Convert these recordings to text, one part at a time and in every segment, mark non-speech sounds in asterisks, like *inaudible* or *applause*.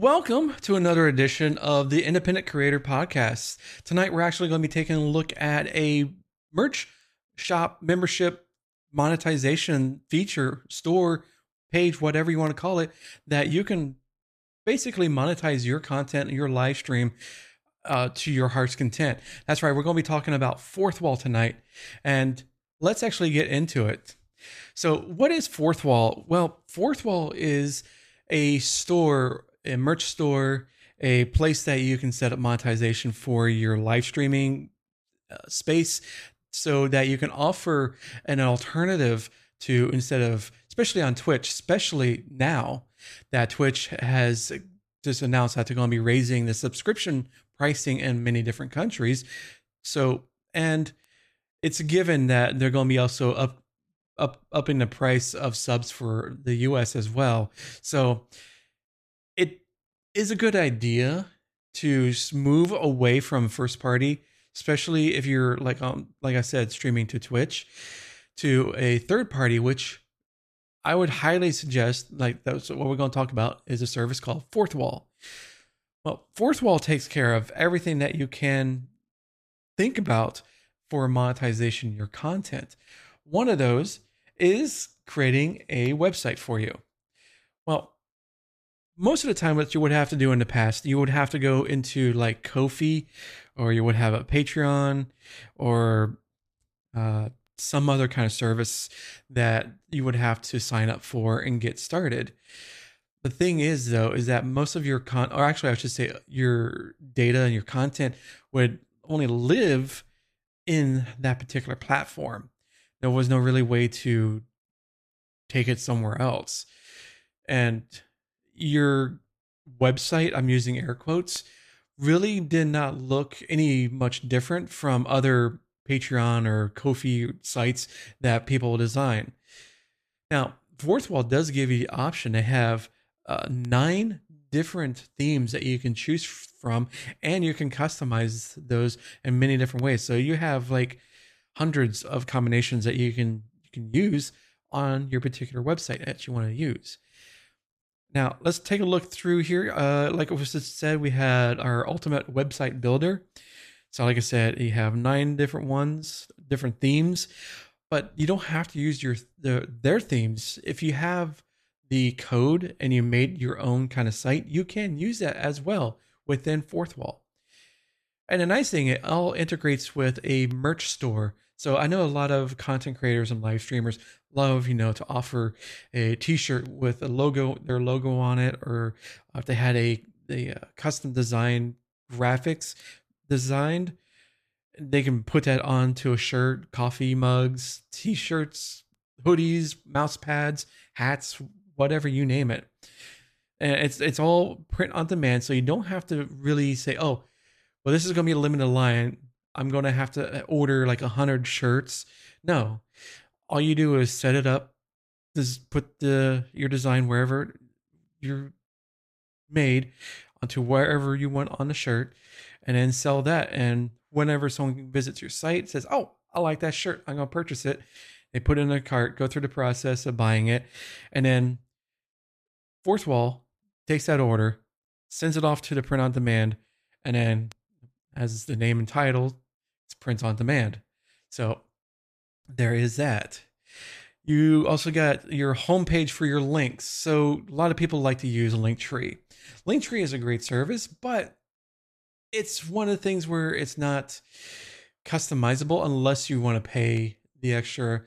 Welcome to another edition of the Independent Creator Podcast. Tonight, we're actually going to be taking a look at a merch shop membership monetization feature, store, page, whatever you want to call it, that you can basically monetize your content, and your live stream uh, to your heart's content. That's right. We're going to be talking about Fourth Wall tonight. And let's actually get into it. So, what is Fourth Wall? Well, Fourth Wall is a store a merch store, a place that you can set up monetization for your live streaming uh, space so that you can offer an alternative to instead of especially on Twitch, especially now that Twitch has just announced that they're going to be raising the subscription pricing in many different countries. So, and it's a given that they're going to be also up up upping the price of subs for the US as well. So, is a good idea to move away from first party, especially if you're like um like I said streaming to Twitch to a third party which I would highly suggest like that's what we're going to talk about is a service called Fourth Wall. Well, Fourth Wall takes care of everything that you can think about for monetization your content. One of those is creating a website for you. Well, most of the time what you would have to do in the past you would have to go into like kofi or you would have a patreon or uh, some other kind of service that you would have to sign up for and get started. The thing is though is that most of your con or actually i should say your data and your content would only live in that particular platform. There was no really way to take it somewhere else. And your website, I'm using air quotes, really did not look any much different from other Patreon or Ko-fi sites that people design. Now, Fourth Wall does give you the option to have uh, nine different themes that you can choose from, and you can customize those in many different ways. So you have like hundreds of combinations that you can you can use on your particular website that you want to use. Now, let's take a look through here. Uh, like it was said, we had our ultimate website builder. So, like I said, you have nine different ones, different themes, but you don't have to use your the, their themes. If you have the code and you made your own kind of site, you can use that as well within Fourth Wall. And the nice thing, it all integrates with a merch store. So I know a lot of content creators and live streamers love, you know, to offer a T-shirt with a logo, their logo on it, or if they had a a uh, custom design graphics designed, they can put that onto a shirt, coffee mugs, T-shirts, hoodies, mouse pads, hats, whatever you name it. And it's it's all print on demand, so you don't have to really say, oh, well, this is going to be a limited line. I'm going to have to order like a hundred shirts. No, all you do is set it up, just put the your design wherever you're made onto wherever you want on the shirt, and then sell that. And whenever someone visits your site, says, "Oh, I like that shirt. I'm gonna purchase it." They put it in their cart, go through the process of buying it, and then Fourth Wall takes that order, sends it off to the print on demand, and then, as the name and title, it's print on demand. So there is that. You also got your homepage for your links. So a lot of people like to use Linktree. Linktree is a great service, but it's one of the things where it's not customizable unless you want to pay the extra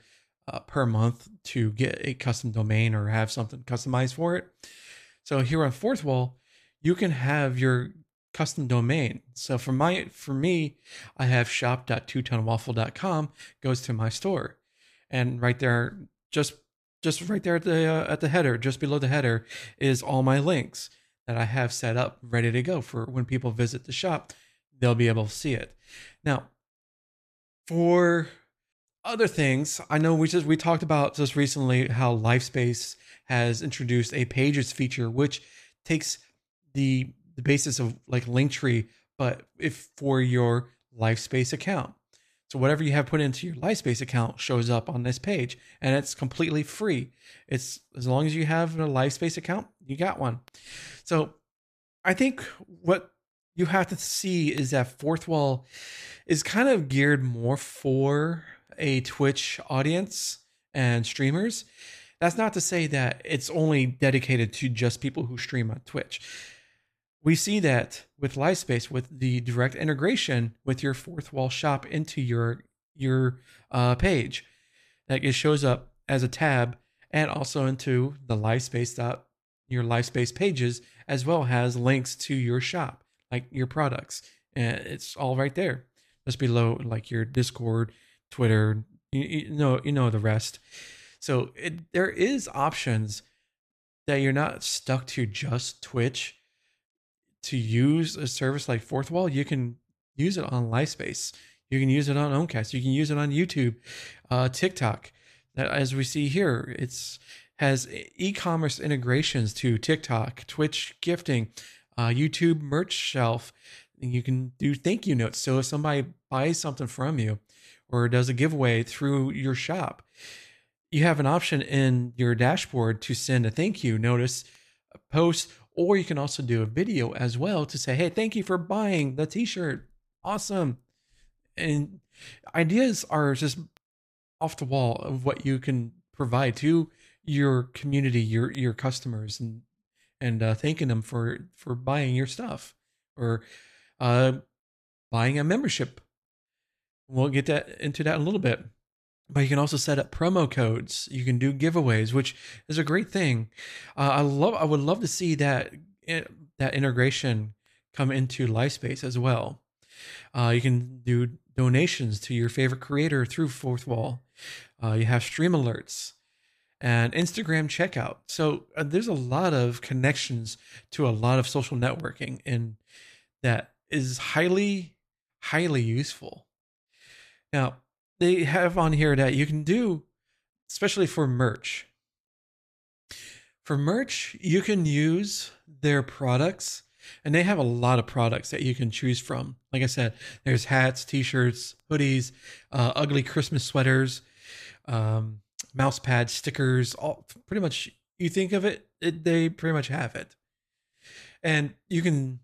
uh, per month to get a custom domain or have something customized for it. So here on Fourth Wall, you can have your custom domain. So for my for me, I have shop.twotonwaffle.com goes to my store. And right there just just right there at the uh, at the header, just below the header is all my links that I have set up ready to go for when people visit the shop, they'll be able to see it. Now, for other things, I know we just we talked about just recently how Livespace has introduced a pages feature which takes the the basis of like Linktree, but if for your LiveSpace account. So whatever you have put into your LiveSpace account shows up on this page, and it's completely free. It's as long as you have a LiveSpace account, you got one. So I think what you have to see is that Fourth Wall is kind of geared more for a Twitch audience and streamers. That's not to say that it's only dedicated to just people who stream on Twitch. We see that with Livespace with the direct integration with your fourth wall shop into your your uh, page. Like it shows up as a tab and also into the Livespace dot your Livespace pages as well as links to your shop, like your products. And it's all right there. Just below like your Discord, Twitter, you, you know you know the rest. So it, there is options that you're not stuck to just Twitch. To use a service like Fourth Wall, you can use it on Livespace. You can use it on Owncast. You can use it on YouTube, uh, TikTok. As we see here, it's has e-commerce integrations to TikTok, Twitch gifting, uh, YouTube merch shelf. And You can do thank you notes. So if somebody buys something from you or does a giveaway through your shop, you have an option in your dashboard to send a thank you notice, a post, or you can also do a video as well to say, hey, thank you for buying the t-shirt. Awesome. And ideas are just off the wall of what you can provide to your community, your your customers, and and uh, thanking them for for buying your stuff or uh, buying a membership. We'll get that into that in a little bit. But you can also set up promo codes. You can do giveaways, which is a great thing. Uh, I love. I would love to see that eh, that integration come into Livespace as well. Uh, you can do donations to your favorite creator through Fourth Wall. Uh, you have stream alerts and Instagram checkout. So uh, there's a lot of connections to a lot of social networking, and that is highly, highly useful. Now, they have on here that you can do, especially for merch. For merch, you can use their products, and they have a lot of products that you can choose from. Like I said, there's hats, t shirts, hoodies, uh, ugly Christmas sweaters. Um, mouse pads, stickers, all pretty much you think of it, it, they pretty much have it. And you can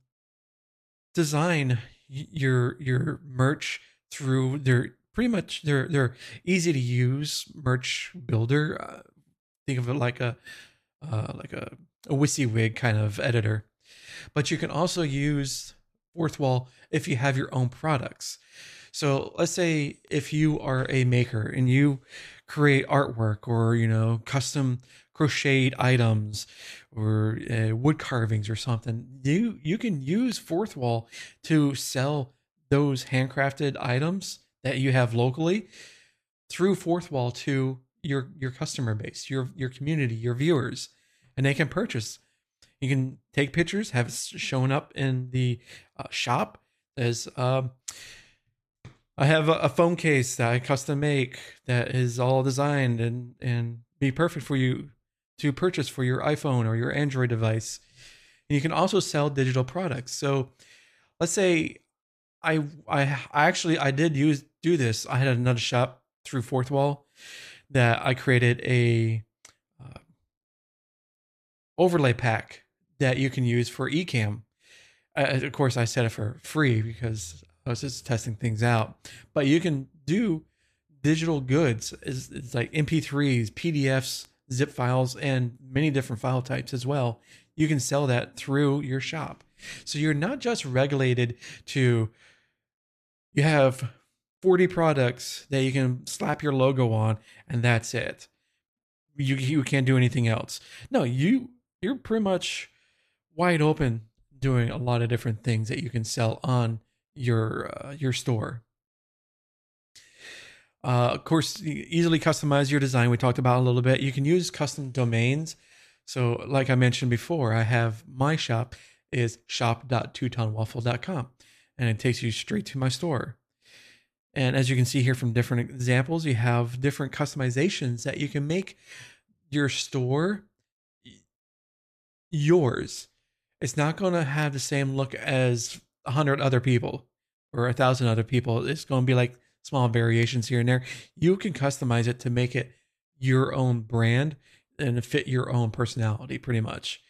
design your your merch through their pretty much they're they're easy to use merch builder. Uh, think of it like a uh, like a, a WYSIWYG kind of editor. But you can also use Fourth Wall if you have your own products. So let's say if you are a maker and you create artwork or you know custom crocheted items or uh, wood carvings or something you you can use fourth wall to sell those handcrafted items that you have locally through fourth wall to your your customer base your your community your viewers and they can purchase you can take pictures have it shown up in the uh, shop as um, I have a, a, phone case that I custom make that is all designed and and be perfect for you to purchase for your iPhone or your Android device. And you can also sell digital products. So let's say I I, I actually I did use do this. I had another shop through Fourth Wall that I created a uh, overlay pack that you can use for Ecamm. Uh, of course, I set it for free because I was just testing things out. But you can do digital goods. It's, it's like MP3s, PDFs, zip files, and many different file types as well. You can sell that through your shop. So you're not just regulated to, you have 40 products that you can slap your logo on and that's it. You, you can't do anything else. No, you, you're pretty much wide open doing a lot of different things that you can sell on your uh, your store. Uh, of course, easily customize your design. We talked about a little bit. You can use custom domains. So, like I mentioned before, I have my shop is shop.teutonwaffle.com and it takes you straight to my store. And as you can see here from different examples, you have different customizations that you can make your store yours. It's not going to have the same look as a hundred other people or a thousand other people. It's going to be like small variations here and there. You can customize it to make it your own brand and fit your own personality pretty much.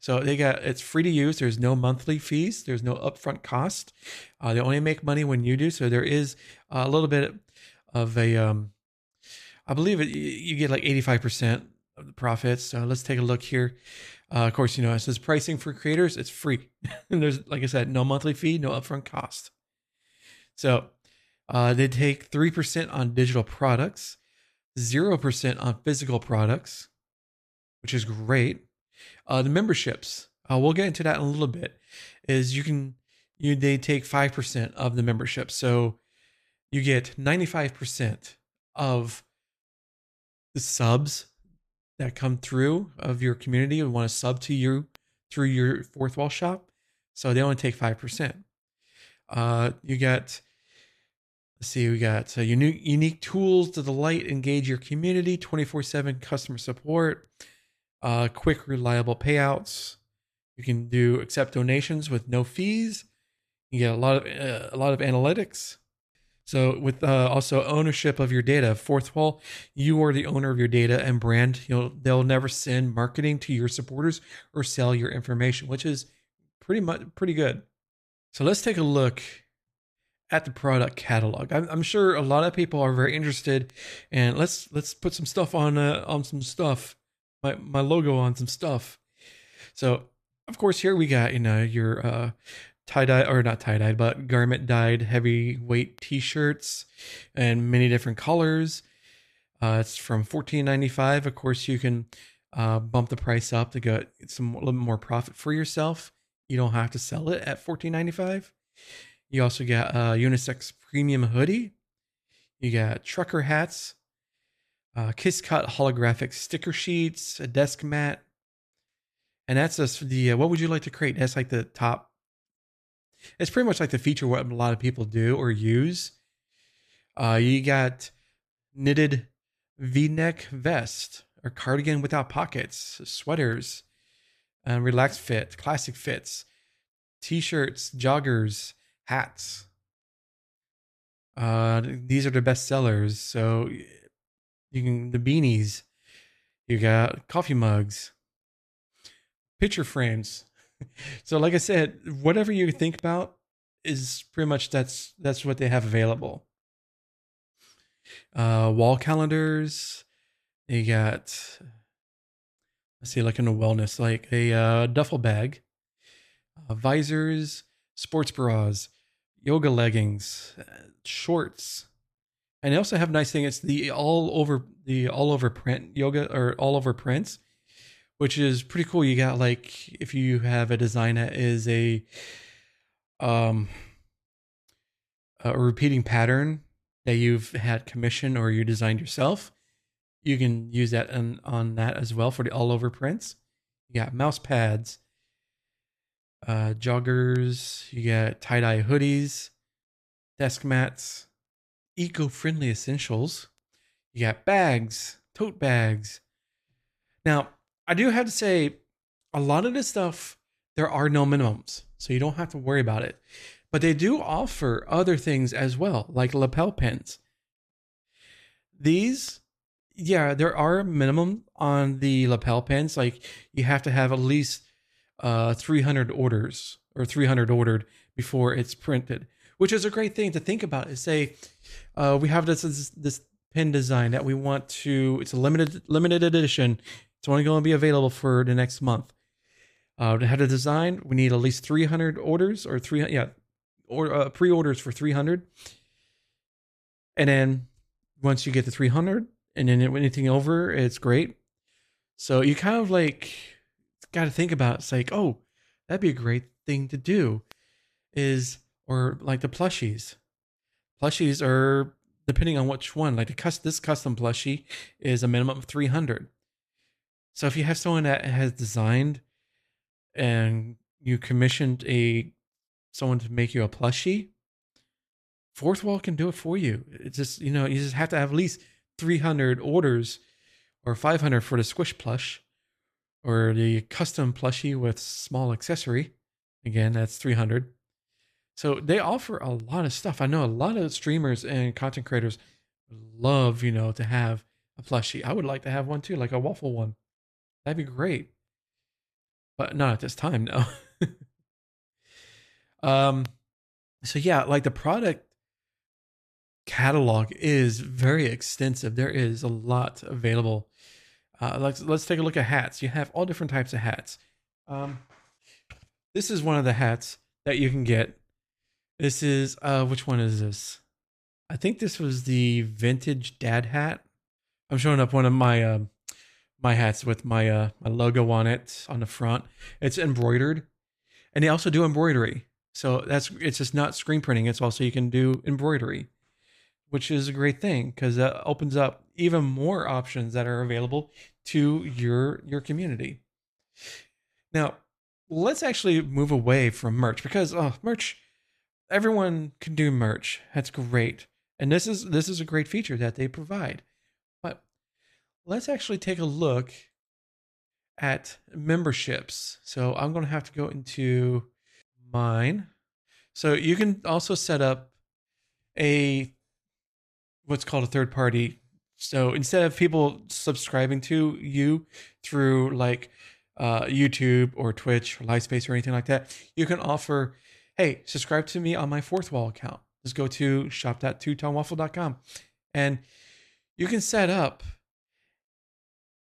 So they got it's free to use. There's no monthly fees. There's no upfront cost. Uh, they only make money when you do. So there is a little bit of a, um, I believe it, you get like 85% of the profits. So let's take a look here. Uh, of course, you know, it says pricing for creators, it's free. *laughs* and there's, like I said, no monthly fee, no upfront cost. So uh, they take 3% on digital products, 0% on physical products, which is great. Uh, the memberships, uh, we'll get into that in a little bit, is you can, you they take 5% of the membership. So you get 95% of the subs that come through of your community and want to sub to you through your fourth wall shop. So they only take 5%. Uh, you got, let's see, we got uh, unique, unique tools to delight, engage your community, 24 7 customer support, uh, quick, reliable payouts. You can do accept donations with no fees. You get a lot of uh, a lot of analytics. So with uh, also ownership of your data, fourth wall, you are the owner of your data and brand. You'll they'll never send marketing to your supporters or sell your information, which is pretty much pretty good. So let's take a look at the product catalog. I'm, I'm sure a lot of people are very interested, and let's let's put some stuff on uh, on some stuff. My my logo on some stuff. So of course here we got you know your uh, tie dye or not tie dyed, but garment dyed heavyweight t-shirts and many different colors. Uh, it's from fourteen ninety five. Of course, you can uh, bump the price up to get some a little more profit for yourself. You don't have to sell it at fourteen ninety five. You also got a unisex premium hoodie. You got trucker hats, uh, kiss cut holographic sticker sheets, a desk mat, and that's just the. Uh, what would you like to create? That's like the top it's pretty much like the feature what a lot of people do or use. Uh, you got knitted V-neck vest or cardigan without pockets, sweaters, uh, relaxed fit, classic fits, t-shirts, joggers, hats. Uh, these are the best sellers. So you can the beanies. You got coffee mugs, picture frames, *laughs* so like I said, whatever you think about is pretty much that's that's what they have available. Uh, wall calendars. You got let's see, like in a wellness, like a uh, duffel bag, uh, visors, sports bras, yoga leggings, uh, shorts, and they also have a nice thing. It's the all over the all over print yoga or all over prints which is pretty cool. You got like if you have a design that is a um a repeating pattern that you've had commissioned or you designed yourself, you can use that on, on that as well for the all over prints. You got mouse pads, uh, joggers, you got tie dye hoodies, desk mats, eco friendly essentials. You got bags, tote bags. Now, I do have to say, a lot of this stuff, there are no minimums. So you don't have to worry about it. But they do offer other things as well, like lapel pins. These, yeah, there are minimum on the lapel pins. Like you have to have at least uh, 300 orders or 300 ordered before it's printed, which is a great thing to think about. Is say, uh, we have this, this this pin design that we want to. It's a limited limited edition. It's only going to be available for the next month. Uh, to have a design, we need at least 300 orders or 300, yeah, or uh, pre-orders for 300. And then once you get to 300 and then anything over, it's great. So you kind of like got to think about it's like, oh, that'd be a great thing to do is or like the plushies. Plushies are depending on which one. Like the this custom plushie is a minimum of 300. So if you have someone that has designed and you commissioned a someone to make you a plushie, Fourth Wall can do it for you. It's just you know you just have to have at least 300 orders or 500 for the squish plush or the custom plushie with small accessory. Again, that's 300. So they offer a lot of stuff. I know a lot of streamers and content creators love, you know, to have a plushie. I would like to have one too, like a waffle one. That'd be great. but not at this time, no. *laughs* um, so yeah, like the product catalog is very extensive. There is a lot available. Uh, let's let's take a look at hats. You have all different types of hats. Um, this is one of the hats that you can get. This is uh, which one is this? I think this was the vintage dad hat. I'm showing up one of my uh, my hats with my uh, my logo on it on the front. It's embroidered, and they also do embroidery. So that's it's just not screen printing. It's also you can do embroidery, which is a great thing because that opens up even more options that are available to your your community. Now, let's actually move away from merch because oh, merch everyone can do merch. That's great. And this is this is a great feature that they provide. But let's actually take a look at memberships. So I'm going to have to go into mine. So you can also set up a what's called a third party. So instead of people subscribing to you through like uh, YouTube or Twitch or Livespace or anything like that, you can offer, hey, subscribe to me on my fourth wall account. Just go to shop.twotonewaffle.com and you can set up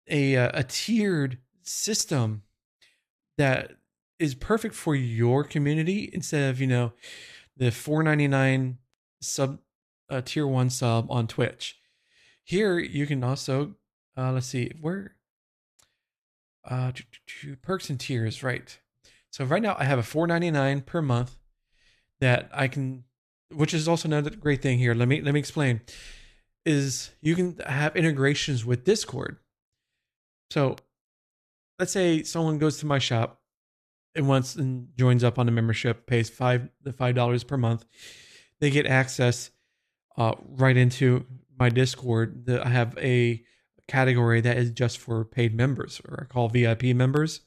a, uh, a tiered system that is perfect for your community instead of, you know, the 4.99 sub uh, tier 1 sub on Twitch. Here you can also uh, let's see where uh perks and tiers, right. So right now I have a 4.99 per month that I can which is also another great thing here. Let me let me explain. Is you can have integrations with Discord. So let's say someone goes to my shop and wants and joins up on the membership, pays five the five dollars per month. They get access uh, right into my Discord. The, I have a category that is just for paid members, or I call VIP members.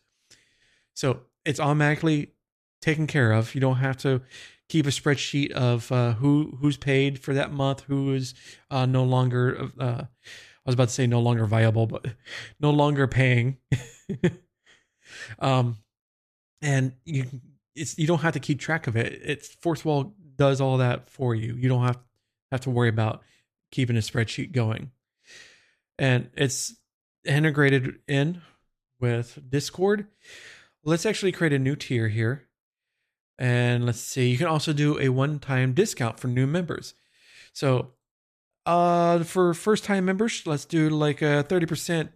So it's automatically taken care of. You don't have to keep a spreadsheet of uh, who who's paid for that month, who is uh, no longer. Uh, I was about to say no longer viable, but *laughs* no longer paying. *laughs* um, and you it's you don't have to keep track of it. It's Fourth Wall does all that for you. You don't have have to worry about keeping a spreadsheet going, and it's integrated in with Discord. Let's actually create a new tier here. And let's see, you can also do a one time discount for new members. So, uh, for first time members, let's do like a 30%,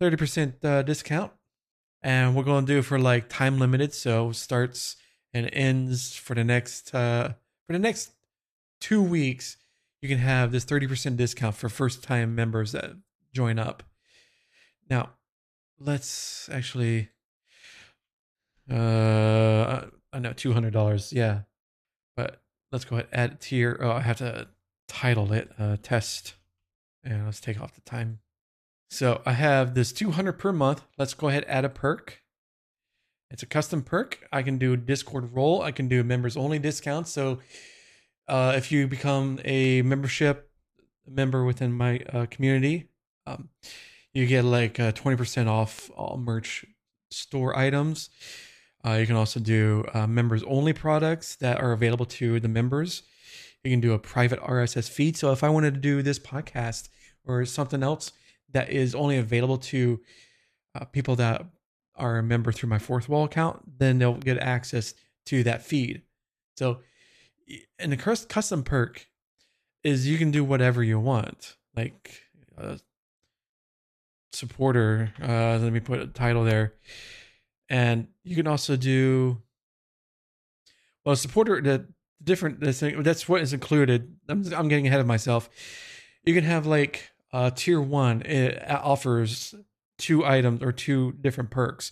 30% uh, discount. And we're going to do for like time limited. So, starts and ends for the next, uh, for the next two weeks. You can have this 30% discount for first time members that join up. Now, let's actually uh, I know two hundred dollars. Yeah, but let's go ahead add tier. Oh, I have to title it uh, test, and let's take off the time. So I have this two hundred per month. Let's go ahead add a perk. It's a custom perk. I can do a Discord role. I can do members only discounts. So uh, if you become a membership member within my uh, community, um, you get like uh, twenty percent off all merch store items. Uh, you can also do uh, members only products that are available to the members. You can do a private RSS feed. So if I wanted to do this podcast or something else that is only available to uh, people that are a member through my fourth wall account, then they'll get access to that feed. So, and the custom perk is you can do whatever you want, like uh, supporter. Uh, let me put a title there and you can also do well supporter the different that's what is included. I'm, I'm getting ahead of myself. You can have like uh tier one it offers two items or two different perks.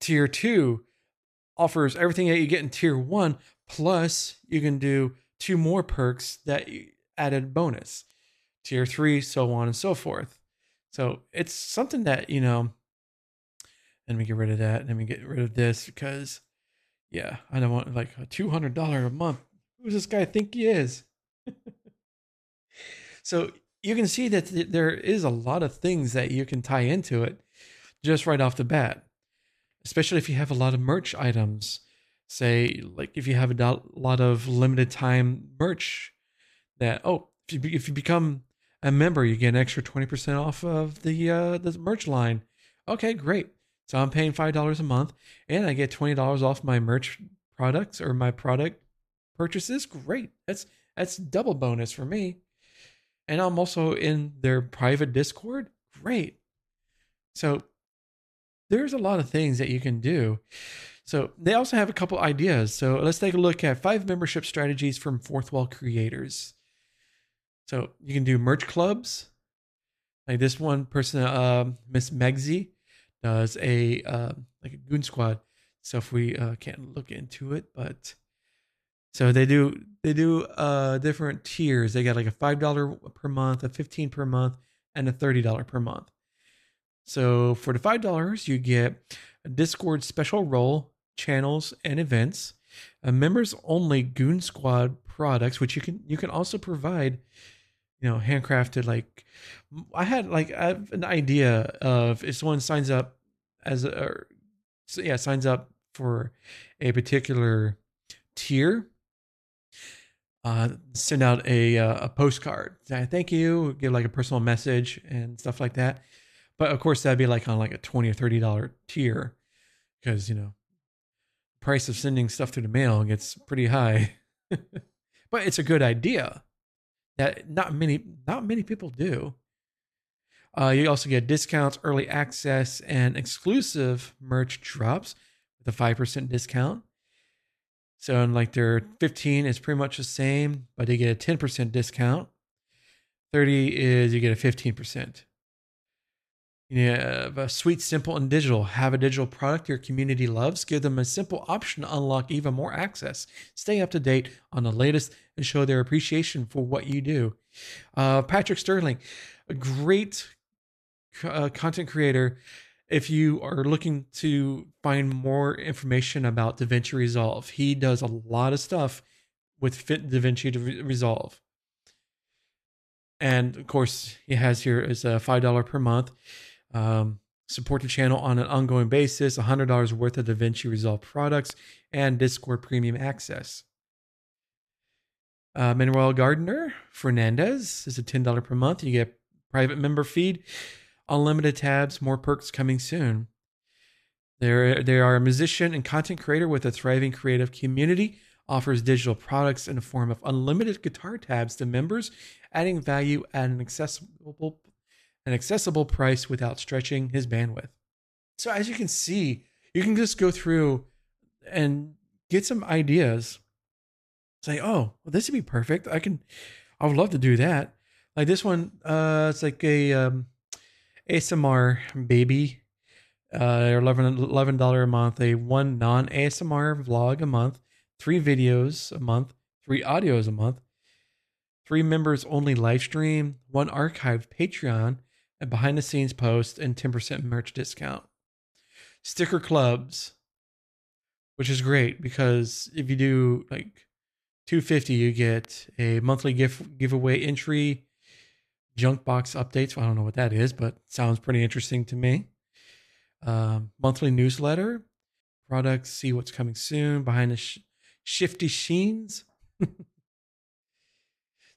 Tier two offers everything that you get in tier one plus you can do two more perks that added bonus. Tier three so on and so forth. So it's something that you know let me get rid of that. Let me get rid of this because, yeah, I don't want like a two hundred dollar a month. Who does this guy think he is? *laughs* so you can see that th- there is a lot of things that you can tie into it just right off the bat. especially if you have a lot of merch items. Say, like if you have a do- lot of limited time merch, that oh, if you, if you become a member, you get an extra twenty percent off of the uh, the merch line. Okay, great. So I'm paying five dollars a month, and I get twenty dollars off my merch products or my product purchases. Great. That's that's double bonus for me. And I'm also in their private Discord. Great. So there's a lot of things that you can do. So they also have a couple ideas. So let's take a look at five membership strategies from fourth wall creators. So you can do merch clubs. Like this one person, uh, Miss Megsy, does a uh, like a goon squad. If we uh, can't look into it, but so they do they do uh different tiers. They got like a five dollar per month, a fifteen per month, and a thirty dollar per month. So for the five dollars, you get a Discord special role, channels, and events, a members only Goon Squad products, which you can you can also provide, you know, handcrafted. Like I had like I have an idea of if someone signs up as a or, so yeah signs up for a particular tier uh, send out a uh, a postcard. Thank you. Give like a personal message and stuff like that. But of course, that'd be like on like a twenty or thirty dollar tier, because you know, price of sending stuff through the mail gets pretty high. *laughs* but it's a good idea that not many not many people do. Uh, you also get discounts, early access, and exclusive merch drops with a five percent discount. So in like their 15 is pretty much the same, but they get a 10% discount. 30 is you get a 15%. Yeah, sweet, simple, and digital. Have a digital product your community loves. Give them a simple option to unlock even more access. Stay up to date on the latest and show their appreciation for what you do. Uh, Patrick Sterling, a great uh, content creator if you are looking to find more information about DaVinci Resolve, he does a lot of stuff with Fit DaVinci Resolve. And of course, he has here is a $5 per month. Um, support the channel on an ongoing basis, $100 worth of DaVinci Resolve products, and Discord premium access. Uh, Manuel Gardner Fernandes is a $10 per month. You get private member feed unlimited tabs, more perks coming soon. They're, they are a musician and content creator with a thriving creative community, offers digital products in the form of unlimited guitar tabs to members, adding value at an accessible, an accessible price without stretching his bandwidth. So as you can see, you can just go through and get some ideas. Say, oh, well, this would be perfect. I can, I would love to do that. Like this one, uh, it's like a um, ASMR baby. Uh, 11 dollar a month. A one non ASMR vlog a month. Three videos a month. Three audios a month. Three members only live stream. One archived Patreon. A behind the scenes post and 10% merch discount. Sticker clubs, which is great because if you do like 250 you get a monthly gift giveaway entry junk box updates. I don't know what that is, but sounds pretty interesting to me. Um, monthly newsletter, products, see what's coming soon behind the sh- shifty sheens. *laughs*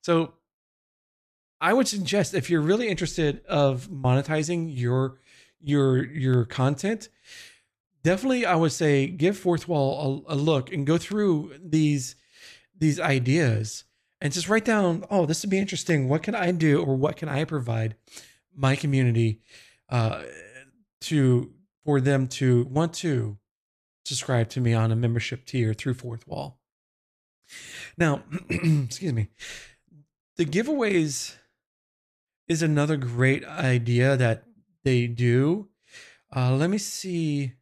so I would suggest if you're really interested of monetizing your your your content, definitely I would say give Fourth Wall a, a look and go through these these ideas and just write down, oh, this would be interesting. What can I do or what can I provide my community uh, to for them to want to subscribe to me on a membership tier through Fourth Wall. Now, *clears throat* excuse me, the giveaways is another great idea that they do. Uh, let me see,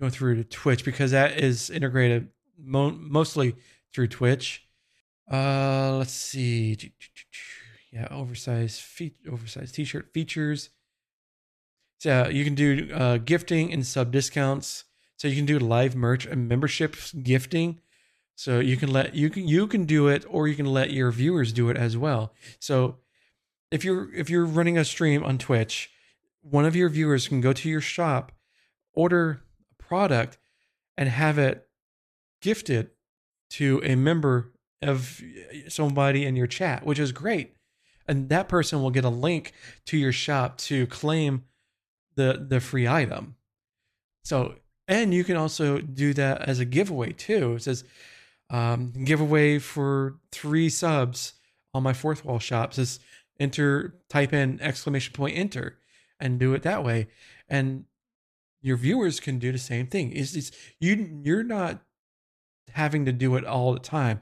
go through to Twitch because that is integrated mo- mostly through Twitch. Uh, let's see. *tsk* Yeah, oversized feet, oversized t-shirt features. So you can do uh, gifting and sub discounts. So you can do live merch and membership gifting. So you can let you can you can do it, or you can let your viewers do it as well. So if you're if you're running a stream on Twitch, one of your viewers can go to your shop, order a product and have it gifted to a member of somebody in your chat, which is great. And that person will get a link to your shop to claim the the free item. So, and you can also do that as a giveaway too. It says um, giveaway for three subs on my fourth wall shop. It says enter, type in exclamation point enter, and do it that way. And your viewers can do the same thing. Is it's you you're not having to do it all the time.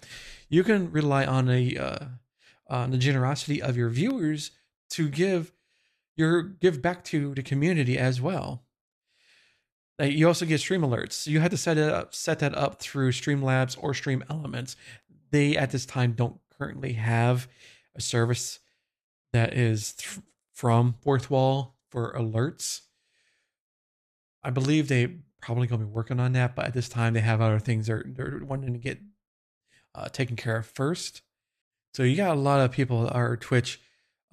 You can rely on a uh, on the generosity of your viewers to give your give back to the community as well. You also get stream alerts. You had to set it up, set that up through Streamlabs or Stream Elements. They at this time don't currently have a service that is th- from Fourth Wall for alerts. I believe they probably to be working on that, but at this time they have other things they're they're wanting to get uh, taken care of first. So you got a lot of people are Twitch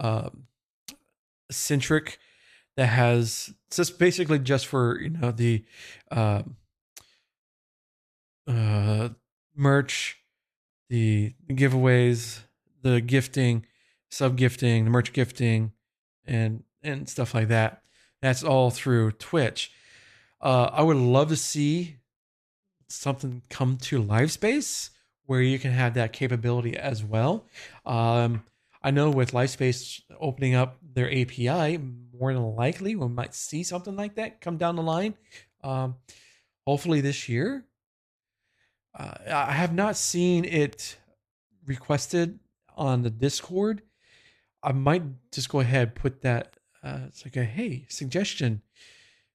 um, centric that has just basically just for you know the uh, uh, merch, the giveaways, the gifting, sub gifting, the merch gifting, and and stuff like that. That's all through Twitch. Uh, I would love to see something come to LiveSpace where you can have that capability as well. Um, I know with LiveSpace opening up their API, more than likely we might see something like that come down the line. Um, hopefully this year. Uh, I have not seen it requested on the Discord. I might just go ahead put that. Uh, it's like a hey suggestion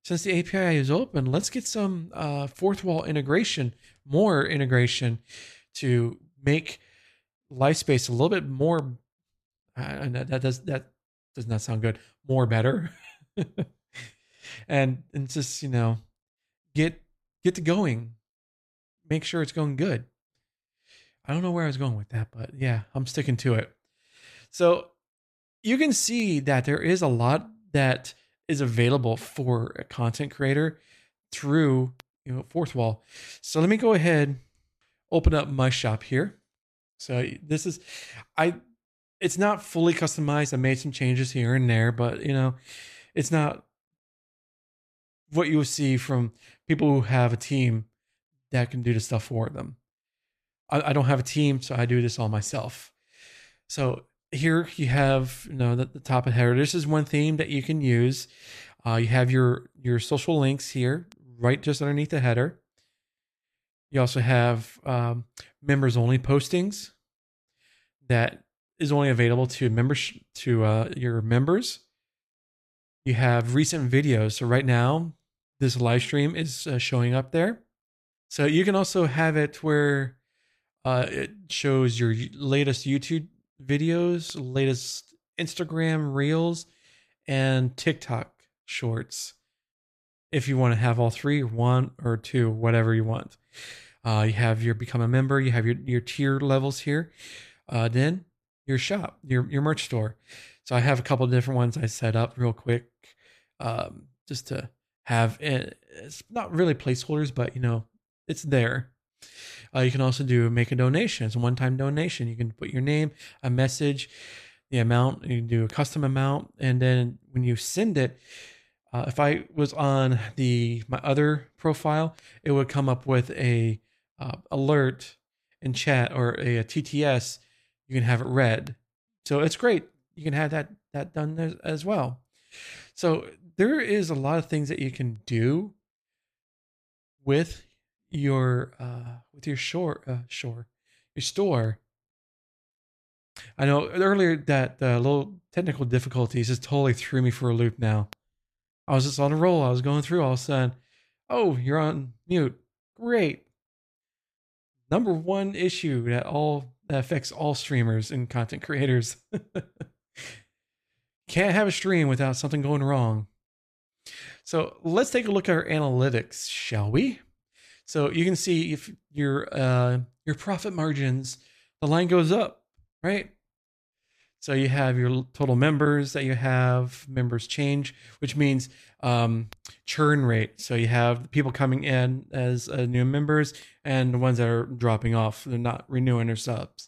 since the API is open, let's get some uh, fourth wall integration, more integration to make LiveSpace a little bit more. Uh, that does that does not sound good. More better, *laughs* and and just you know, get get to going. Make sure it's going good. I don't know where I was going with that, but yeah, I'm sticking to it. So you can see that there is a lot that is available for a content creator through you know fourth wall. So let me go ahead open up my shop here. So this is i it's not fully customized. I made some changes here and there but you know it's not what you will see from people who have a team that can do the stuff for them. I, I don't have a team so i do this all myself. So here you have you know the, the top of header. This is one theme that you can use. Uh, you have your your social links here, right just underneath the header. You also have um, members only postings that is only available to members to uh, your members. You have recent videos. So right now, this live stream is uh, showing up there. So you can also have it where uh, it shows your latest YouTube videos, latest Instagram reels, and TikTok shorts. If you want to have all three, one or two, whatever you want. Uh, you have your become a member. You have your your tier levels here. Uh, then your shop, your your merch store. So I have a couple different ones I set up real quick, um, just to have. Eh, it's not really placeholders, but you know, it's there. Uh, you can also do make a donation. It's a one time donation. You can put your name, a message, the amount. You can do a custom amount, and then when you send it, uh, if I was on the my other profile, it would come up with a uh, alert in chat or a, a, TTS. You can have it read, so it's great. You can have that that done as, as well. So there is a lot of things that you can do with your uh with your shore uh shore your store. I know earlier that the uh, little technical difficulties just totally threw me for a loop now. I was just on a roll. I was going through all of a sudden. Oh you're on mute. Great. Number one issue that all that affects all streamers and content creators. *laughs* Can't have a stream without something going wrong. So let's take a look at our analytics shall we so you can see if your uh, your profit margins, the line goes up, right? So you have your total members that you have, members change, which means um, churn rate. So you have people coming in as uh, new members and the ones that are dropping off, they're not renewing their subs.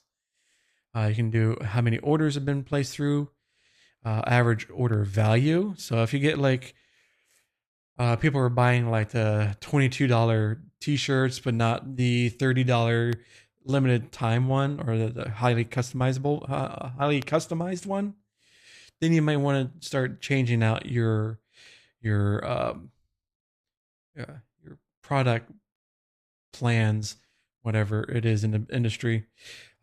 Uh, you can do how many orders have been placed through, uh, average order value. So if you get like uh, people are buying like the $22 t-shirts, but not the $30 limited time one or the, the highly customizable, uh, highly customized one, then you might want to start changing out your, your, um, yeah, your product plans, whatever it is in the industry,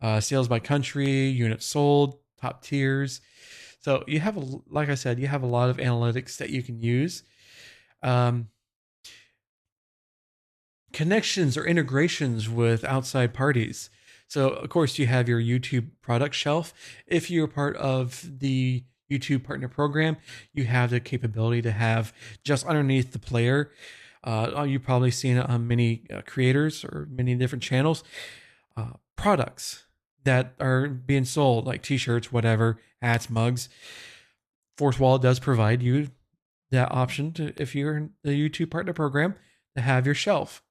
uh, sales by country, units sold, top tiers. So you have, a, like I said, you have a lot of analytics that you can use. Um, connections or integrations with outside parties. So, of course, you have your YouTube product shelf. If you're part of the YouTube partner program, you have the capability to have just underneath the player. Uh, you've probably seen it on many uh, creators or many different channels. Uh, products that are being sold, like T-shirts, whatever, hats, mugs. Fourth Wall does provide you that option to, if you're in the YouTube partner program, to have your shelf.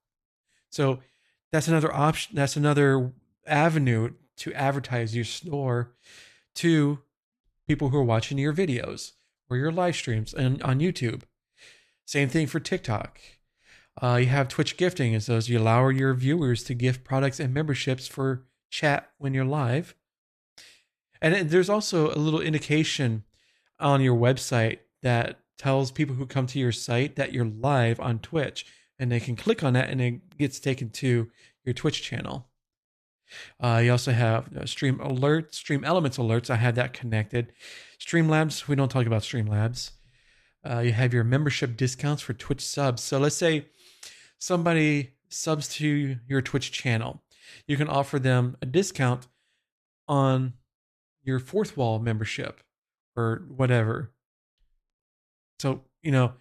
So that's another option. That's another avenue to advertise your store to people who are watching your videos or your live streams and on YouTube. Same thing for TikTok. Uh, you have Twitch gifting, and so you allow your viewers to gift products and memberships for chat when you're live. And there's also a little indication on your website that tells people who come to your site that you're live on Twitch and they can click on that and it gets taken to your Twitch channel. Uh, you also have uh, Stream Alerts, Stream Elements alerts. I have that connected. Streamlabs, we don't talk about Streamlabs. Uh, you have your membership discounts for Twitch subs. So let's say somebody subs to your Twitch channel. You can offer them a discount on your fourth wall membership or whatever. So, you know,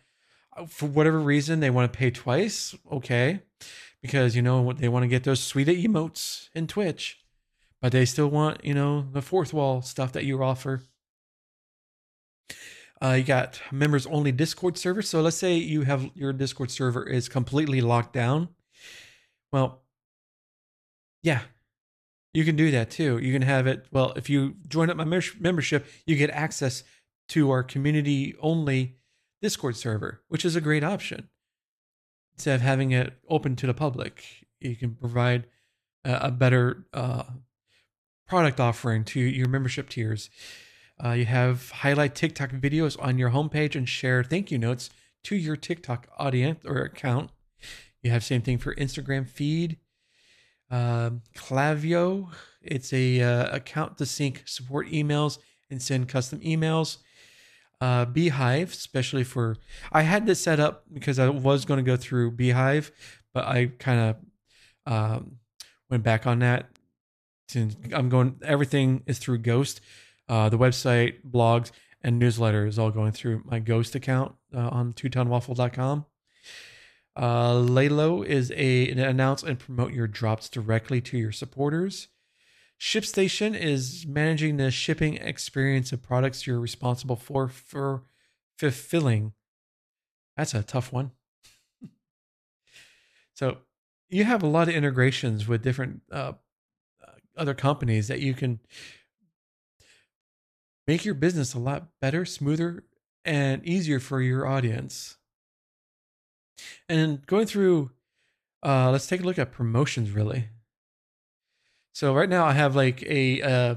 for whatever reason they want to pay twice, okay, because you know they want to get those sweet emotes in Twitch, but they still want you know the fourth wall stuff that you offer. Uh, you got members only Discord server. So let's say you have your Discord server is completely locked down. Well, yeah, you can do that too. You can have it. Well, if you join up my membership, you get access to our community only Discord server, which is a great option. Instead of having it open to the public, you can provide a, a better uh, product offering to your membership tiers. Uh, you have highlight TikTok videos on your homepage and share thank you notes to your TikTok audience or account. You have same thing for Instagram feed. Um, Klaviyo, it's a uh, account to sync support emails and send custom emails uh, beehiiv, especially for I had this set up because I was going to go through beehiiv, but I kind of um, went back on that. Since I'm going, everything is through Ghost. Uh, the website, blogs, and newsletter is all going through my Ghost account uh, on twotonwaffle.com. Uh, is a announce and promote your drops directly to your supporters. ShipStation is managing the shipping experience of products you're responsible for for fulfilling. That's a tough one. *laughs* so you have a lot of integrations with different uh, uh, other companies that you can make your business a lot better, smoother, and easier for your audience. And going through, uh, let's take a look at promotions really. So right now I have like a uh,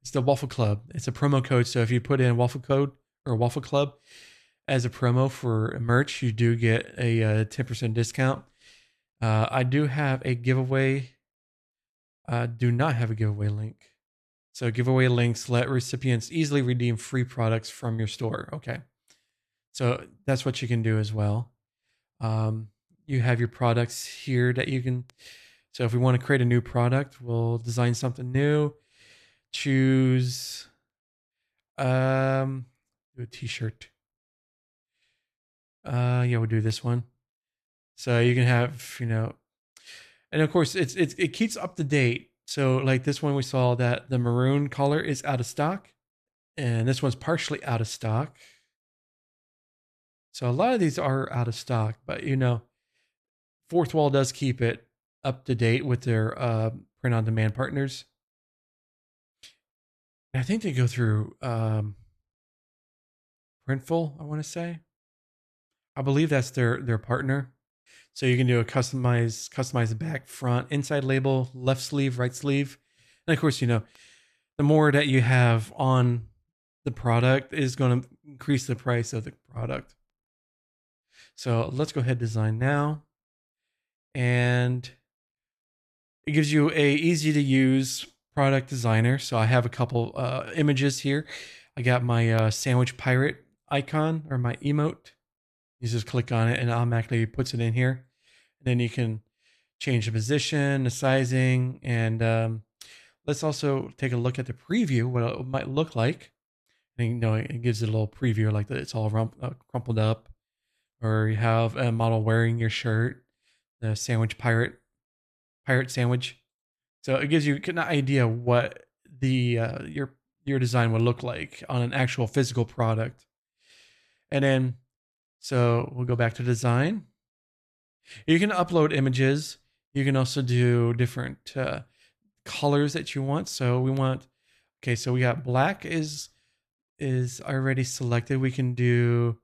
it's the Waffle Club. It's a promo code. So if you put in Waffle Code or Waffle Club as a promo for merch, you do get a uh, ten percent discount. Uh, I do have a giveaway. I do not have a giveaway link. So giveaway links let recipients easily redeem free products from your store. Okay. So that's what you can do as well. Um, you have your products here that you can so if we want to create a new product, we'll design something new. Choose um do a t-shirt. Uh yeah, we'll do this one. So you can have, you know, and of course it's it's it keeps up to date. So like this one we saw that the maroon color is out of stock. And this one's partially out of stock. So a lot of these are out of stock, but you know, Fourth Wall does keep it up to date with their uh, print on demand partners. I think they go through um, Printful, I want to say. I believe that's their their partner. So you can do a customized customized back, front, inside label, left sleeve, right sleeve. And of course, you know, the more that you have on the product is going to increase the price of the product. So let's go ahead design now. And it gives you a easy to use product designer. So I have a couple uh, images here. I got my uh, sandwich pirate icon or my emote. You just click on it and it automatically puts it in here. And then you can change the position, the sizing, and um, let's also take a look at the preview, what it might look like. And you know, it gives it a little preview like that. It's all rump, uh, crumpled up, or you have a model wearing your shirt, the sandwich pirate, pirate sandwich. So it gives you an idea what the uh, your your design would look like on an actual physical product. And then, so we'll go back to design. You can upload images. You can also do different uh, colors that you want. So we want, okay, so we got black is is already selected. We can do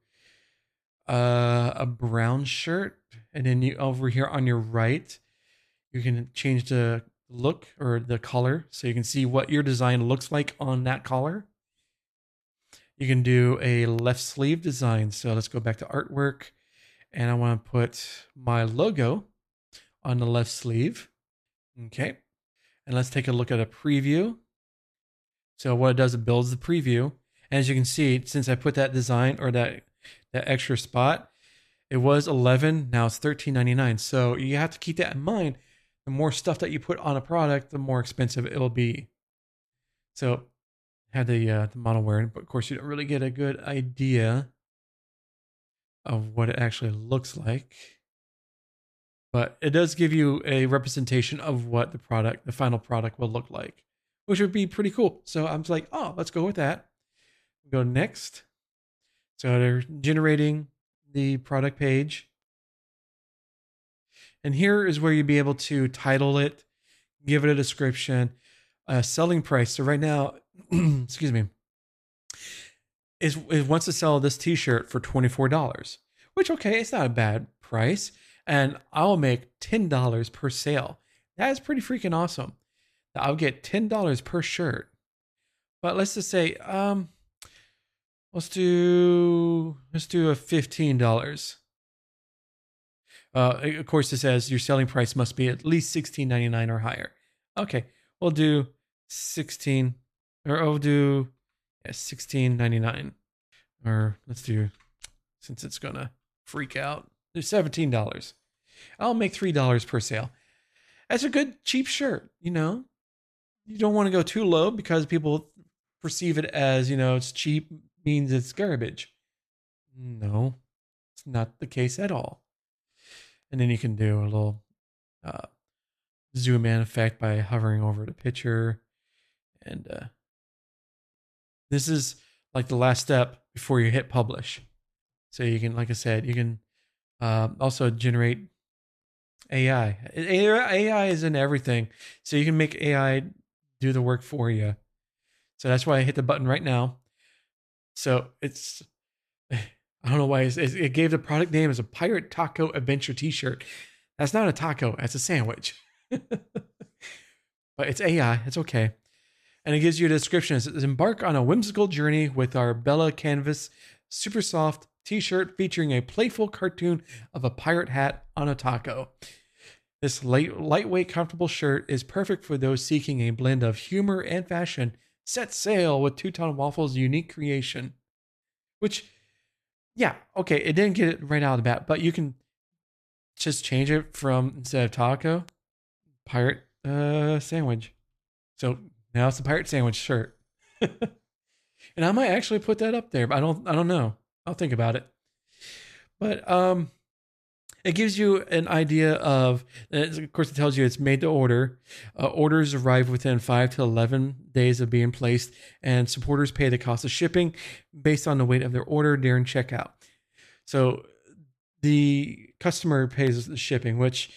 uh, a brown shirt, and then you over here on your right, you can change the look or the color so you can see what your design looks like on that collar. You can do a left sleeve design. So let's go back to artwork and I want to put my logo on the left sleeve. Okay. And let's take a look at a preview. So what it does, it builds the preview. And as you can see, since I put that design or that that extra spot, it was 11, now it's 13.99. So you have to keep that in mind. The more stuff that you put on a product, the more expensive it will be. So had the uh, the model wearing, but of course you don't really get a good idea of what it actually looks like but it does give you a representation of what the product, the final product will look like, which would be pretty cool. So I'm like, oh, let's go with that. Go next. So they're generating the product page. And here is where you'd be able to title it, give it a description, a selling price. So right now, *clears throat* excuse me, is wants to sell this t-shirt for $24, which okay, it's not a bad price and I'll make $10 per sale. That is pretty freaking awesome. I'll get $10 per shirt. But let's just say, um, let's do let's do a $15. Uh, of course, it says your selling price must be at least $16.99 or higher. Okay, we'll do 16 or I'll do yeah, 16.99 or let's do since it's gonna freak out they're seventeen dollars. I'll make three dollars per sale. That's a good cheap shirt. You know, you don't want to go too low because people perceive it as you know it's cheap means it's garbage. No, it's not the case at all. And then you can do a little uh, zoom in effect by hovering over the picture, and uh, this is like the last step before you hit publish. So you can, like I said, you can uh, also generate AI. AI is in everything, so you can make AI do the work for you. So that's why I hit the button right now. So it's I don't know why it gave the product name as a Pirate Taco Adventure T-shirt. That's not a taco. That's a sandwich. *laughs* but it's AI. It's okay. And it gives you a description. It says, embark on a whimsical journey with our Bella Canvas super soft t shirt featuring a playful cartoon of a pirate hat on a taco. This light, lightweight, comfortable shirt is perfect for those seeking a blend of humor and fashion. Set sail with TwoTon Waffles' unique creation. Which, yeah, okay, it didn't get it right out of the bat, but you can just change it from instead of taco, pirate uh, sandwich. So now it's a pirate sandwich shirt. *laughs* and I might actually put that up there, but I don't I don't know. I'll think about it. But um, it gives you an idea of, of course, it tells you it's made to order. Uh, orders arrive within five to 11 days of being placed, and supporters pay the cost of shipping based on the weight of their order during checkout. So the customer pays the shipping, which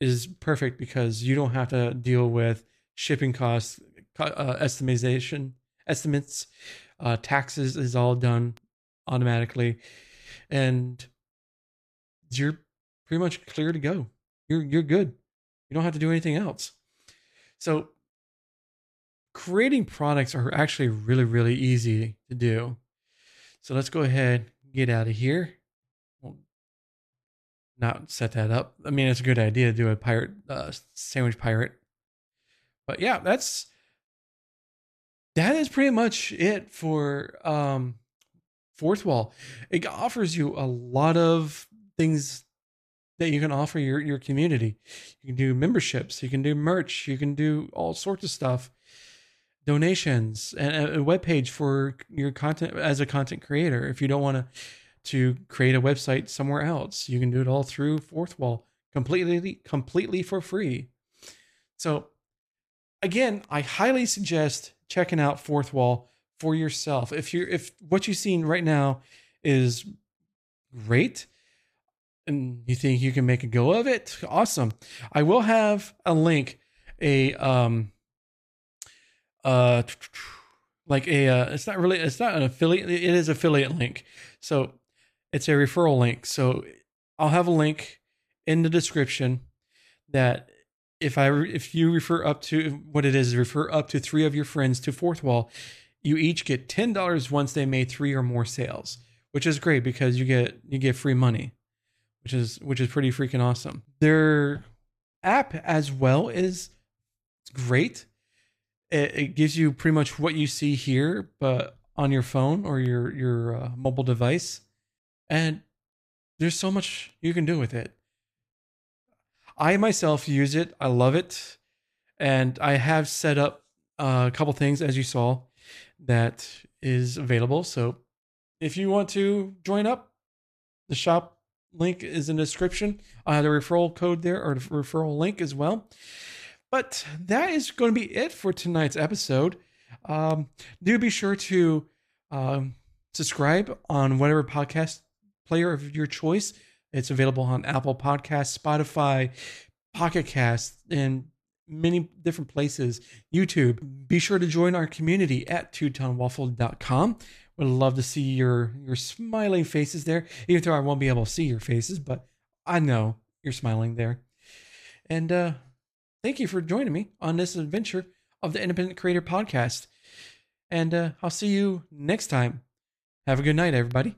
is perfect because you don't have to deal with shipping costs, uh, estimation, estimates, uh, taxes is all done automatically, and you're pretty much clear to go. You're you're good. You don't have to do anything else. So creating products are actually really really easy to do. So let's go ahead get out of here. We'll not set that up. I mean, it's a good idea to do a pirate uh, sandwich pirate. But yeah, that's that is pretty much it for um fourth wall. It offers you a lot of things that you can offer your your community. You can do memberships, you can do merch, you can do all sorts of stuff. Donations and a web page for your content as a content creator. If you don't want to to create a website somewhere else, you can do it all through Fourth Wall completely completely for free. So again, I highly suggest checking out Fourth Wall for yourself. If you're if what you've seen right now is great, and you think you can make a go of it, awesome. I will have a link, a um, uh, like a uh, it's not really it's not an affiliate. It is affiliate link, so it's a referral link. So I'll have a link in the description that if I if you refer up to what it is, refer up to three of your friends to Fourth Wall, you each get ten dollars once they made three or more sales, which is great because you get you get free money which is which is pretty freaking awesome. Their app as well is great. It, it gives you pretty much what you see here, but on your phone or your your uh, mobile device, and there's so much you can do with it. I myself use it. I love it, and I have set up uh, a couple things as you saw that is available. So if you want to join up, the shop link is in the description. Have the referral code there or referral link as well. But that is going to be it for tonight's episode. Um, do be sure to um, subscribe on whatever podcast player of your choice. It's available on Apple Podcasts, Spotify, Pocket Cast, and many different places. YouTube. Be sure to join our community at twotonwaffle.com would love to see your your smiling faces there, even though I won't be able to see your faces, but I know you're smiling there. And uh, thank you for joining me on this adventure of the Independent Creator Podcast. And uh, I'll see you next time. Have a good night, everybody.